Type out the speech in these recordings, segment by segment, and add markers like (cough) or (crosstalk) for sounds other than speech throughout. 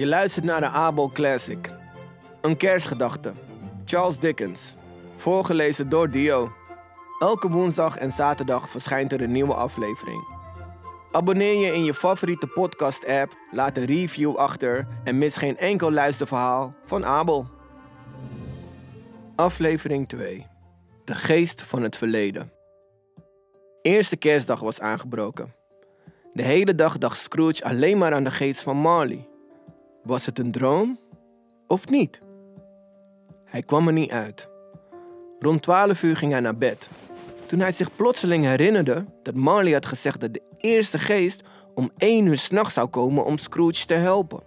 Je luistert naar de Abel Classic. Een kerstgedachte. Charles Dickens. Voorgelezen door Dio. Elke woensdag en zaterdag verschijnt er een nieuwe aflevering. Abonneer je in je favoriete podcast-app, laat een review achter en mis geen enkel luisterverhaal van Abel. Aflevering 2. De geest van het verleden. Eerste kerstdag was aangebroken. De hele dag dacht Scrooge alleen maar aan de geest van Marley. Was het een droom of niet? Hij kwam er niet uit. Rond 12 uur ging hij naar bed. Toen hij zich plotseling herinnerde dat Marley had gezegd dat de eerste geest om 1 uur s'nachts zou komen om Scrooge te helpen.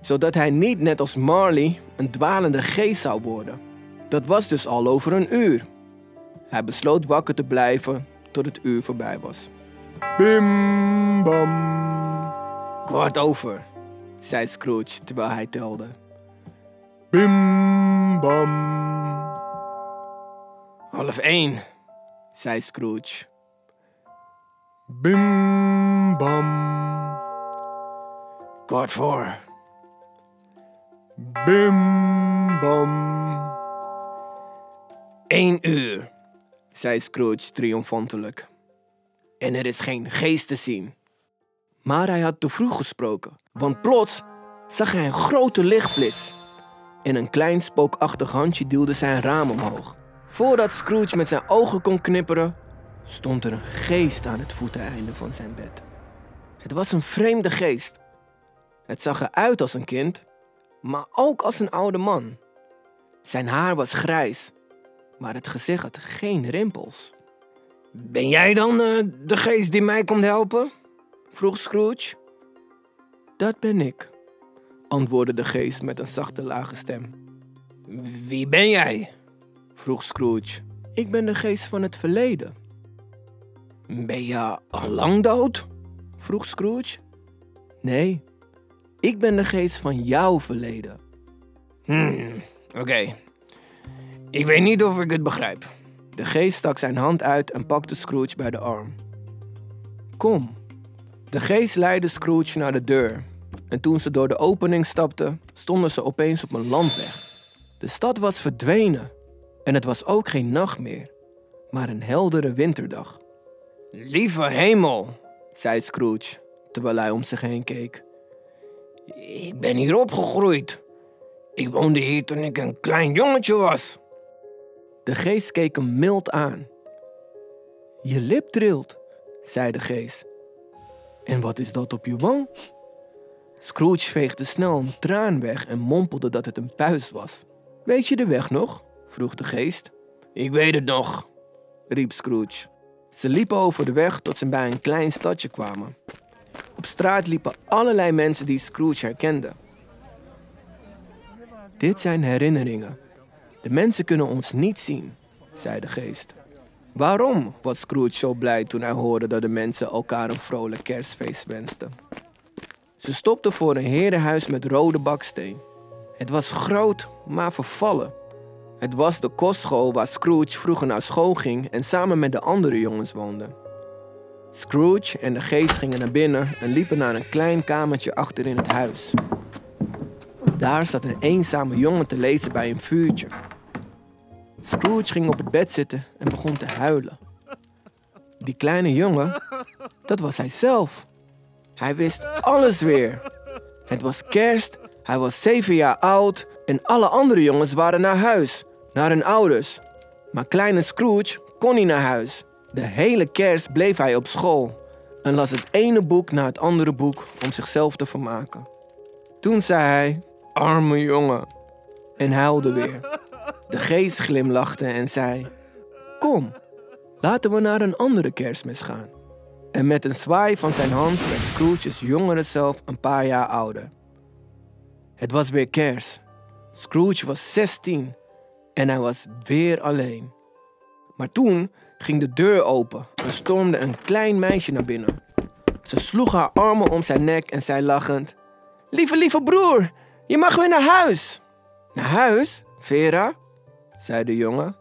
Zodat hij niet net als Marley een dwalende geest zou worden. Dat was dus al over een uur. Hij besloot wakker te blijven tot het uur voorbij was. Bim bam. Kwart over, zei Scrooge terwijl hij telde. Bim bam. Half één, zei Scrooge. Bim bam. Kwart voor. Bim bam. Eén uur, zei Scrooge triomfantelijk. En er is geen geest te zien. Maar hij had te vroeg gesproken, want plots zag hij een grote lichtflits. En een klein spookachtig handje duwde zijn raam omhoog. Voordat Scrooge met zijn ogen kon knipperen, stond er een geest aan het voeteneinde van zijn bed. Het was een vreemde geest. Het zag eruit als een kind, maar ook als een oude man. Zijn haar was grijs, maar het gezicht had geen rimpels. Ben jij dan eh, de geest die mij komt helpen? Vroeg Scrooge. Dat ben ik, antwoordde de geest met een zachte lage stem. Wie ben jij? vroeg Scrooge. Ik ben de geest van het verleden. Ben je al lang dood? vroeg Scrooge. Nee, ik ben de geest van jouw verleden. Hmm, oké. Ik weet niet of ik het begrijp. De geest stak zijn hand uit en pakte Scrooge bij de arm. Kom. De geest leidde Scrooge naar de deur. En toen ze door de opening stapten, stonden ze opeens op een landweg. De stad was verdwenen. En het was ook geen nacht meer, maar een heldere winterdag. Lieve hemel, zei Scrooge, terwijl hij om zich heen keek. Ik ben hier opgegroeid. Ik woonde hier toen ik een klein jongetje was. De geest keek hem mild aan. Je lip trilt, zei de geest. En wat is dat op je wang? Scrooge veegde snel een traan weg en mompelde dat het een puis was. Weet je de weg nog? vroeg de geest. Ik weet het nog, riep Scrooge. Ze liepen over de weg tot ze bij een klein stadje kwamen. Op straat liepen allerlei mensen die Scrooge herkenden. Dit zijn herinneringen. De mensen kunnen ons niet zien, zei de geest. Waarom was Scrooge zo blij toen hij hoorde dat de mensen elkaar een vrolijk kerstfeest wensten? Ze stopten voor een herenhuis met rode baksteen. Het was groot, maar vervallen. Het was de kostschool waar Scrooge vroeger naar school ging en samen met de andere jongens woonde. Scrooge en de geest gingen naar binnen en liepen naar een klein kamertje achter in het huis. Daar zat een eenzame jongen te lezen bij een vuurtje. Scrooge ging op het bed zitten en begon te huilen. Die kleine jongen, dat was hij zelf. Hij wist alles weer. Het was kerst, hij was zeven jaar oud en alle andere jongens waren naar huis, naar hun ouders. Maar kleine Scrooge kon niet naar huis. De hele kerst bleef hij op school en las het ene boek na het andere boek om zichzelf te vermaken. Toen zei hij: Arme jongen, en huilde weer. De geest glimlachte en zei: Kom, laten we naar een andere kerstmis gaan. En met een zwaai van zijn hand werd Scrooge's jongere zelf een paar jaar ouder. Het was weer kerst. Scrooge was 16 en hij was weer alleen. Maar toen ging de deur open en stormde een klein meisje naar binnen. Ze sloeg haar armen om zijn nek en zei lachend: Lieve, lieve broer, je mag weer naar huis. Naar huis, Vera? Zei de jongen.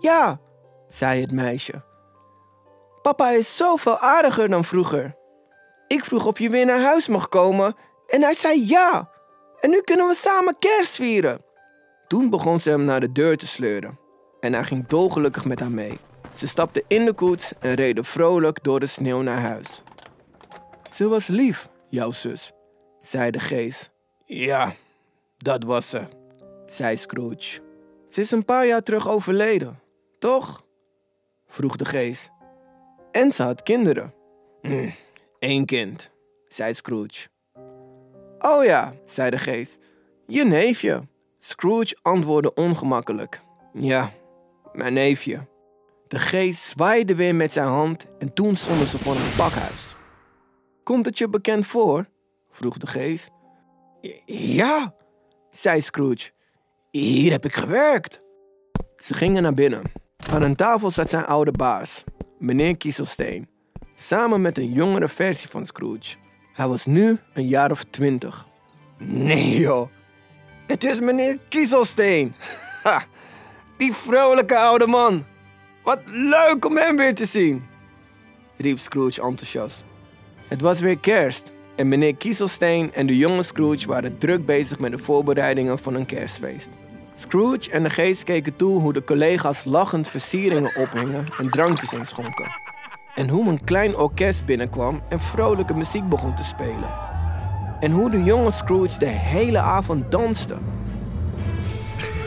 Ja, zei het meisje. Papa is zoveel aardiger dan vroeger. Ik vroeg of je weer naar huis mag komen En hij zei ja. En nu kunnen we samen kerst vieren. Toen begon ze hem naar de deur te sleuren. En hij ging dolgelukkig met haar mee. Ze stapten in de koets en reden vrolijk door de sneeuw naar huis. Ze was lief, jouw zus, zei de geest. Ja, dat was ze, zei Scrooge. Ze is een paar jaar terug overleden, toch? vroeg de geest. En ze had kinderen. Eén hm, kind, zei Scrooge. Oh ja, zei de geest. Je neefje. Scrooge antwoordde ongemakkelijk. Ja, mijn neefje. De geest zwaaide weer met zijn hand en toen stonden ze voor een pakhuis. Komt het je bekend voor? vroeg de geest. Ja, zei Scrooge. Hier heb ik gewerkt. Ze gingen naar binnen. Aan een tafel zat zijn oude baas, meneer Kieselsteen, samen met een jongere versie van Scrooge. Hij was nu een jaar of twintig. Nee joh, het is meneer Kieselsteen. (laughs) Die vrolijke oude man. Wat leuk om hem weer te zien, riep Scrooge enthousiast. Het was weer kerst en meneer Kieselsteen en de jonge Scrooge waren druk bezig met de voorbereidingen van een kerstfeest. Scrooge en de geest keken toe hoe de collega's lachend versieringen ophingen en drankjes inschonken. En hoe een klein orkest binnenkwam en vrolijke muziek begon te spelen. En hoe de jonge Scrooge de hele avond danste.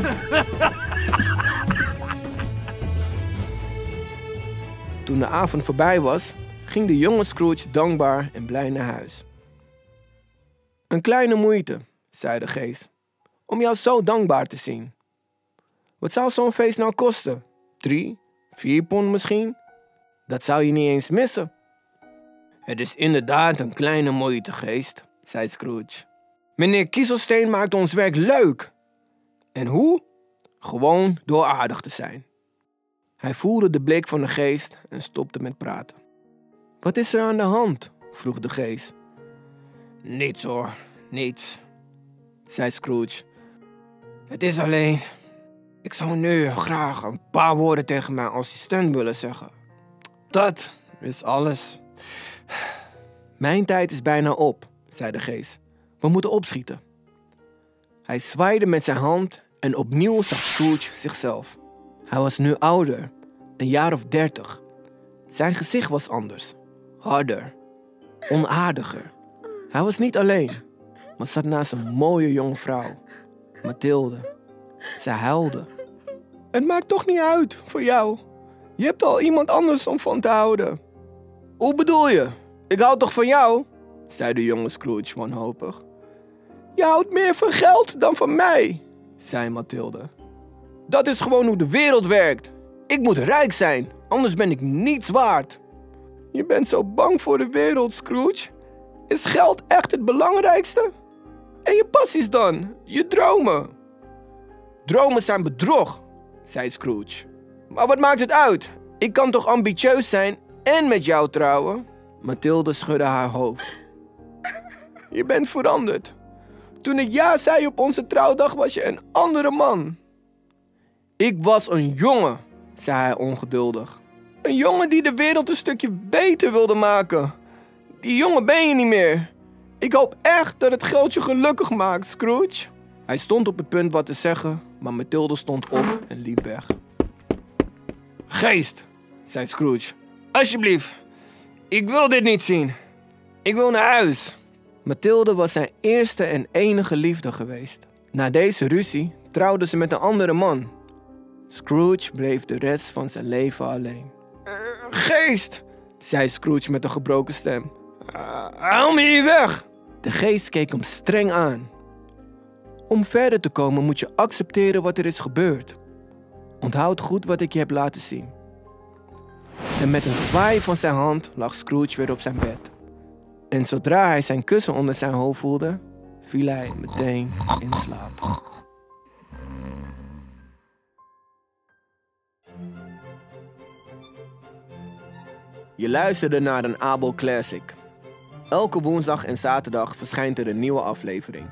(laughs) Toen de avond voorbij was, ging de jonge Scrooge dankbaar en blij naar huis. Een kleine moeite, zei de geest, om jou zo dankbaar te zien. Wat zou zo'n feest nou kosten? Drie, vier pond misschien? Dat zou je niet eens missen. Het is inderdaad een kleine moeite, geest, zei Scrooge. Meneer Kieselsteen maakt ons werk leuk. En hoe? Gewoon door aardig te zijn. Hij voelde de blik van de geest en stopte met praten. Wat is er aan de hand? vroeg de geest. Niets hoor, niets, zei Scrooge. Het is alleen. Ik zou nu graag een paar woorden tegen mijn assistent willen zeggen. Dat is alles. Mijn tijd is bijna op, zei de geest. We moeten opschieten. Hij zwaaide met zijn hand en opnieuw zag Scrooge zichzelf. Hij was nu ouder, een jaar of dertig. Zijn gezicht was anders, harder, onaardiger. Hij was niet alleen, maar zat naast een mooie jonge vrouw, Mathilde. Ze huilde. Het maakt toch niet uit voor jou. Je hebt al iemand anders om van te houden. Hoe bedoel je? Ik hou toch van jou? zei de jonge Scrooge wanhopig. Je houdt meer van geld dan van mij, zei Mathilde. Dat is gewoon hoe de wereld werkt. Ik moet rijk zijn, anders ben ik niets waard. Je bent zo bang voor de wereld, Scrooge. Is geld echt het belangrijkste? En je passies dan? Je dromen? Dromen zijn bedrog, zei Scrooge. Maar wat maakt het uit? Ik kan toch ambitieus zijn en met jou trouwen? Mathilde schudde haar hoofd. (laughs) Je bent veranderd. Toen ik ja zei op onze trouwdag was je een andere man. Ik was een jongen, zei hij ongeduldig. Een jongen die de wereld een stukje beter wilde maken. Die jongen ben je niet meer. Ik hoop echt dat het geld je gelukkig maakt, Scrooge. Hij stond op het punt wat te zeggen, maar Mathilde stond op en liep weg. Geest, zei Scrooge. Alsjeblieft, ik wil dit niet zien. Ik wil naar huis. Mathilde was zijn eerste en enige liefde geweest. Na deze ruzie trouwde ze met een andere man. Scrooge bleef de rest van zijn leven alleen. Uh, geest, zei Scrooge met een gebroken stem. Uh, haal me hier weg! De geest keek hem streng aan. Om verder te komen moet je accepteren wat er is gebeurd. Onthoud goed wat ik je heb laten zien. En met een zwaai van zijn hand lag Scrooge weer op zijn bed. En zodra hij zijn kussen onder zijn hoofd voelde, viel hij meteen in slaap. Je luisterde naar een Abel Classic. Elke woensdag en zaterdag verschijnt er een nieuwe aflevering.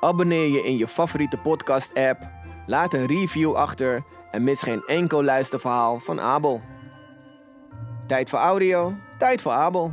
Abonneer je in je favoriete podcast-app, laat een review achter en mis geen enkel luisterverhaal van Abel. Tijd voor audio, tijd voor Abel.